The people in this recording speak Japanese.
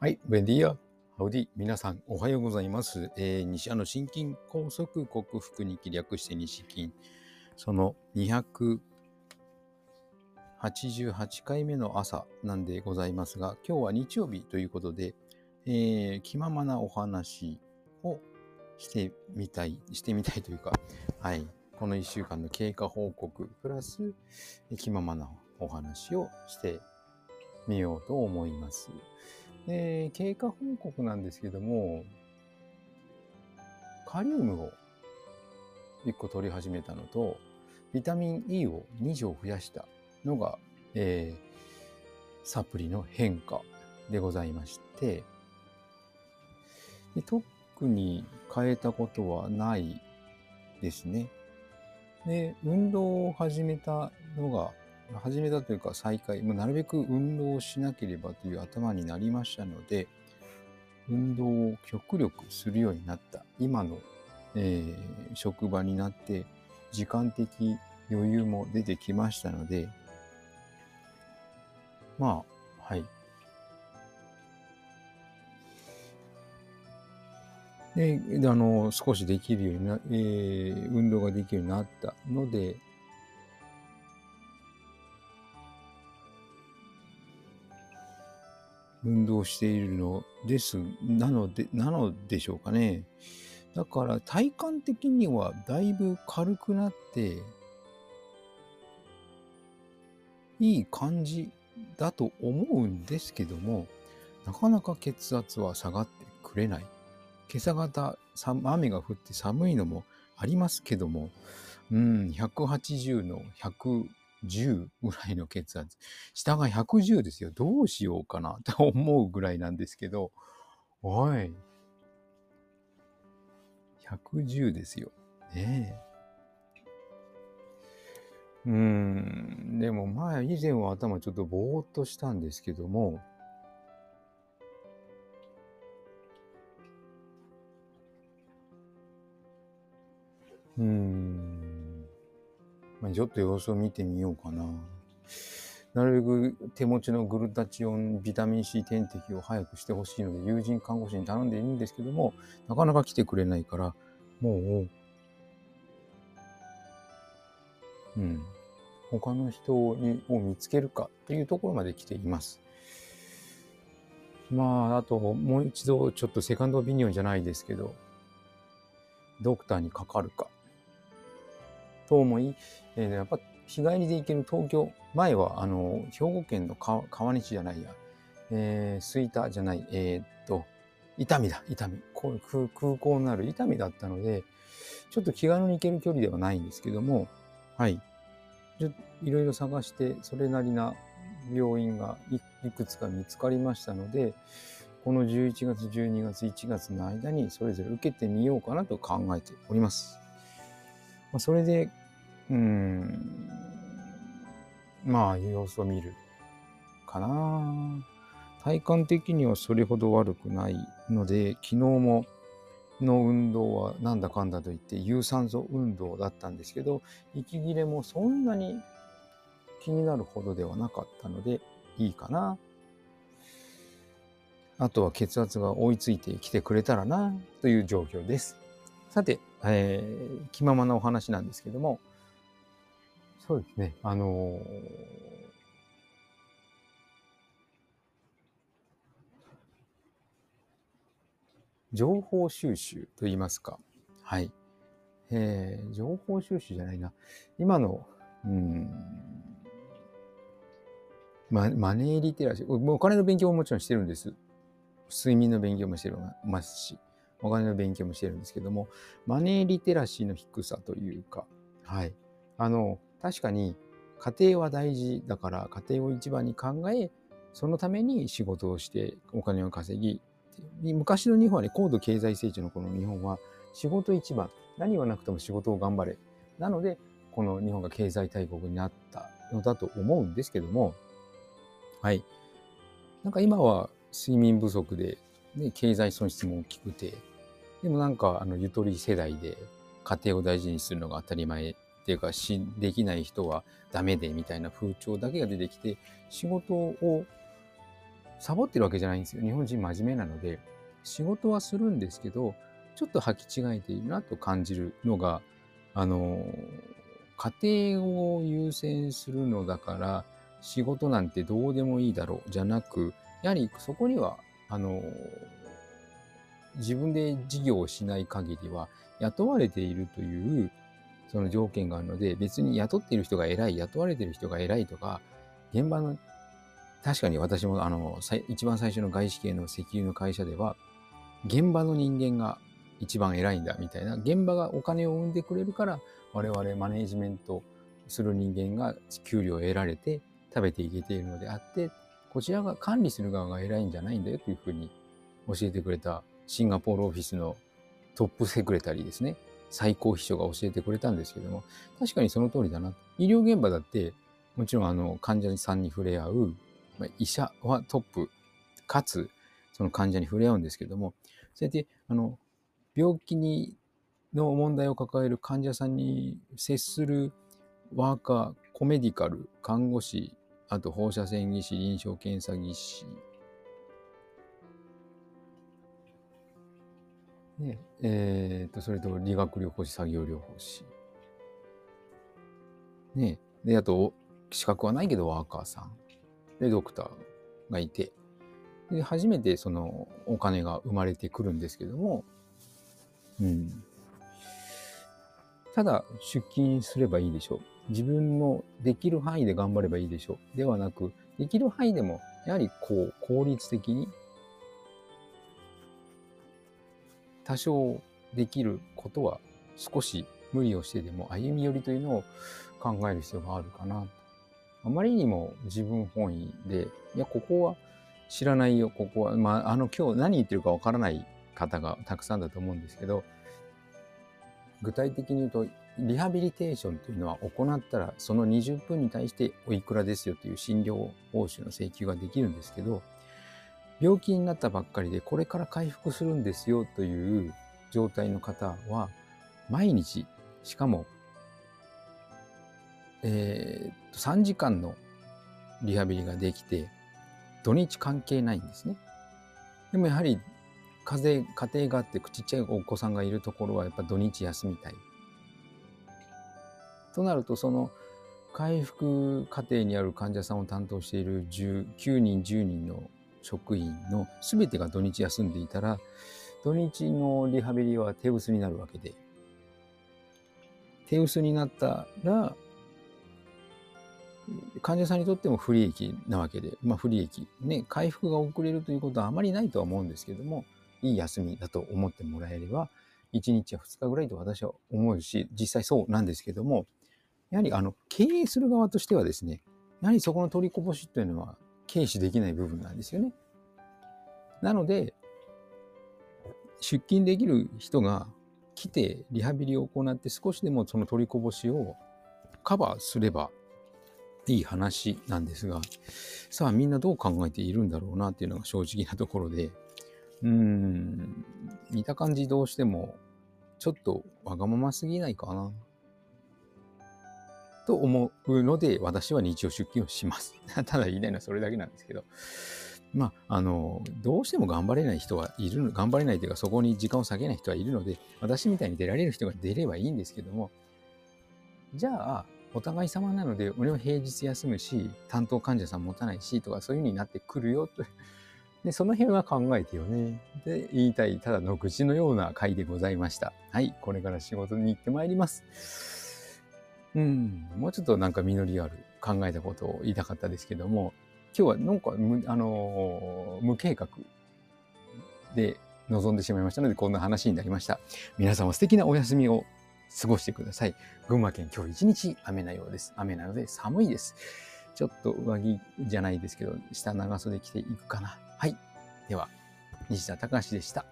はい、ベンディア、ハウディ、皆さんおはようございます。えー、西山の心筋梗塞克服に気略して西筋、その288回目の朝なんでございますが、今日は日曜日ということで、えー、気ままなお話をしてみたい、してみたいというか、はい、この1週間の経過報告、プラス気ままなお話をしてみようと思います。で、経過報告なんですけども、カリウムを1個取り始めたのと、ビタミン E を2錠増やしたのが、えー、サプリの変化でございまして、で特に変えたことはないですね。で、運動を始めたのが始めたというか再開、もうなるべく運動をしなければという頭になりましたので、運動を極力するようになった。今の、えー、職場になって、時間的余裕も出てきましたので、まあ、はい。で、あの、少しできるようにな、えー、運動ができるようになったので、運動しているのです。なので、なのでしょうかね。だから体感的にはだいぶ軽くなって、いい感じだと思うんですけども、なかなか血圧は下がってくれない。今朝方、雨が降って寒いのもありますけども、うん、180の100、10ぐらいの血圧。下が110ですよ。どうしようかな と思うぐらいなんですけど、おい。110ですよ。ねえ。うん。でも前、以前は頭ちょっとぼーっとしたんですけども、まあ、ちょっと様子を見てみようかな。なるべく手持ちのグルタチオンビタミン C 点滴を早くしてほしいので、友人看護師に頼んでいるんですけども、なかなか来てくれないから、もう、うん、他の人にを見つけるかというところまで来ています。まあ、あと、もう一度、ちょっとセカンドオピニオンじゃないですけど、ドクターにかかるかと思い、えー、やっぱ日帰りで行ける東京、前はあの兵庫県の川西じゃないや、えー、吹田じゃない、えー、っと、伊丹だ、伊丹。空空港のある伊丹だったので、ちょっと気軽に行ける距離ではないんですけども、はい。いろいろ探して、それなりな病院がいくつか見つかりましたので、この11月、12月、1月の間にそれぞれ受けてみようかなと考えております。まあ、それで、うん、まあ、様子を見るかな。体感的にはそれほど悪くないので、昨日もの運動はなんだかんだと言って有酸素運動だったんですけど、息切れもそんなに気になるほどではなかったので、いいかな。あとは血圧が追いついてきてくれたらな、という状況です。さて、えー、気ままなお話なんですけども、そうですね、あのー、情報収集と言いますか。はい。えー、情報収集じゃないな。今の、うん、ま、マネーリテラシー。お金の勉強ももちろんしてるんです。睡眠の勉強もしてますし。お金の勉強もしてるんですけども、マネーリテラシーの低さというか、はい。あの、確かに家庭は大事だから家庭を一番に考え、そのために仕事をしてお金を稼ぎ、昔の日本はね、高度経済成長のこの日本は仕事一番、何はなくても仕事を頑張れ。なので、この日本が経済大国になったのだと思うんですけども、はい。なんか今は睡眠不足で、ね、経済損失も大きくて、でもなんか、あの、ゆとり世代で家庭を大事にするのが当たり前っていうか、し、できない人はダメでみたいな風潮だけが出てきて、仕事をサボってるわけじゃないんですよ。日本人真面目なので、仕事はするんですけど、ちょっと履き違えているなと感じるのが、あの、家庭を優先するのだから、仕事なんてどうでもいいだろうじゃなく、やはりそこには、あの、自分で事業をしない限りは雇われているというその条件があるので、別に雇っている人が偉い、雇われている人が偉いとか、現場の、確かに私もあの、一番最初の外資系の石油の会社では、現場の人間が一番偉いんだみたいな、現場がお金を生んでくれるから、我々マネージメントする人間が給料を得られて食べていけているのであって、こちらが管理する側が偉いんじゃないんだよというふうに教えてくれたシンガポールオフィスのトップセクレタリーですね。最高秘書が教えてくれたんですけども、確かにその通りだな。医療現場だって、もちろんあの患者さんに触れ合う、まあ、医者はトップ、かつその患者に触れ合うんですけども、そうやってあの病気にの問題を抱える患者さんに接するワーカー、コメディカル、看護師、あと放射線技師、臨床検査技師、ねえー、とそれと理学療法士、作業療法士。ねで、あと、資格はないけどワーカーさん。で、ドクターがいて。で、初めてそのお金が生まれてくるんですけども、うん。ただ、出勤すればいいでしょう。自分のできる範囲で頑張ればいいでしょう。ではなく、できる範囲でも、やはりこう、効率的に多少できることは少し無理をしてでも歩み寄りというのを考える必要があるかな。あまりにも自分本位で、いや、ここは知らないよ、ここは、まあ、あの、今日何言ってるかわからない方がたくさんだと思うんですけど、具体的に言うと、リハビリテーションというのは行ったら、その20分に対しておいくらですよという診療報酬の請求ができるんですけど、病気になったばっかりでこれから回復するんですよという状態の方は毎日しかも、えー、3時間のリハビリができて土日関係ないんですね。でもやはり風邪家庭があってちっちゃいお子さんがいるところはやっぱ土日休みたい。となるとその回復過程にある患者さんを担当している9人10人の職員の全てが土日休んでいたら、土日のリハビリは手薄になるわけで、手薄になったら、患者さんにとっても不利益なわけで、まあ不利益。ね、回復が遅れるということはあまりないとは思うんですけども、いい休みだと思ってもらえれば、1日や2日ぐらいと私は思うし、実際そうなんですけども、やはりあの、経営する側としてはですね、やはりそこの取りこぼしというのは軽視できない部分なんですよね。なので、出勤できる人が来てリハビリを行って少しでもその取りこぼしをカバーすればいい話なんですが、さあみんなどう考えているんだろうなっていうのが正直なところで、うん、見た感じどうしてもちょっとわがまますぎないかな。と思うので、私は日曜出勤をします。ただ言いたいのはそれだけなんですけど。まあ、あの、どうしても頑張れない人はいる、頑張れないというか、そこに時間を割けない人はいるので、私みたいに出られる人が出ればいいんですけども、じゃあ、お互い様なので、俺は平日休むし、担当患者さん持たないし、とかそういう風になってくるよ、と。で、その辺は考えてよね。で、言いたい、ただの口のような回でございました。はい、これから仕事に行ってまいります。うん、もうちょっとなんか実りある考えたことを言いたかったですけども、今日はなんか無、あのー、無計画で臨んでしまいましたので、こんな話になりました。皆さんは素敵なお休みを過ごしてください。群馬県今日一日雨なようです。雨なので寒いです。ちょっと上着じゃないですけど、下長袖着ていくかな。はい。では、西田隆でした。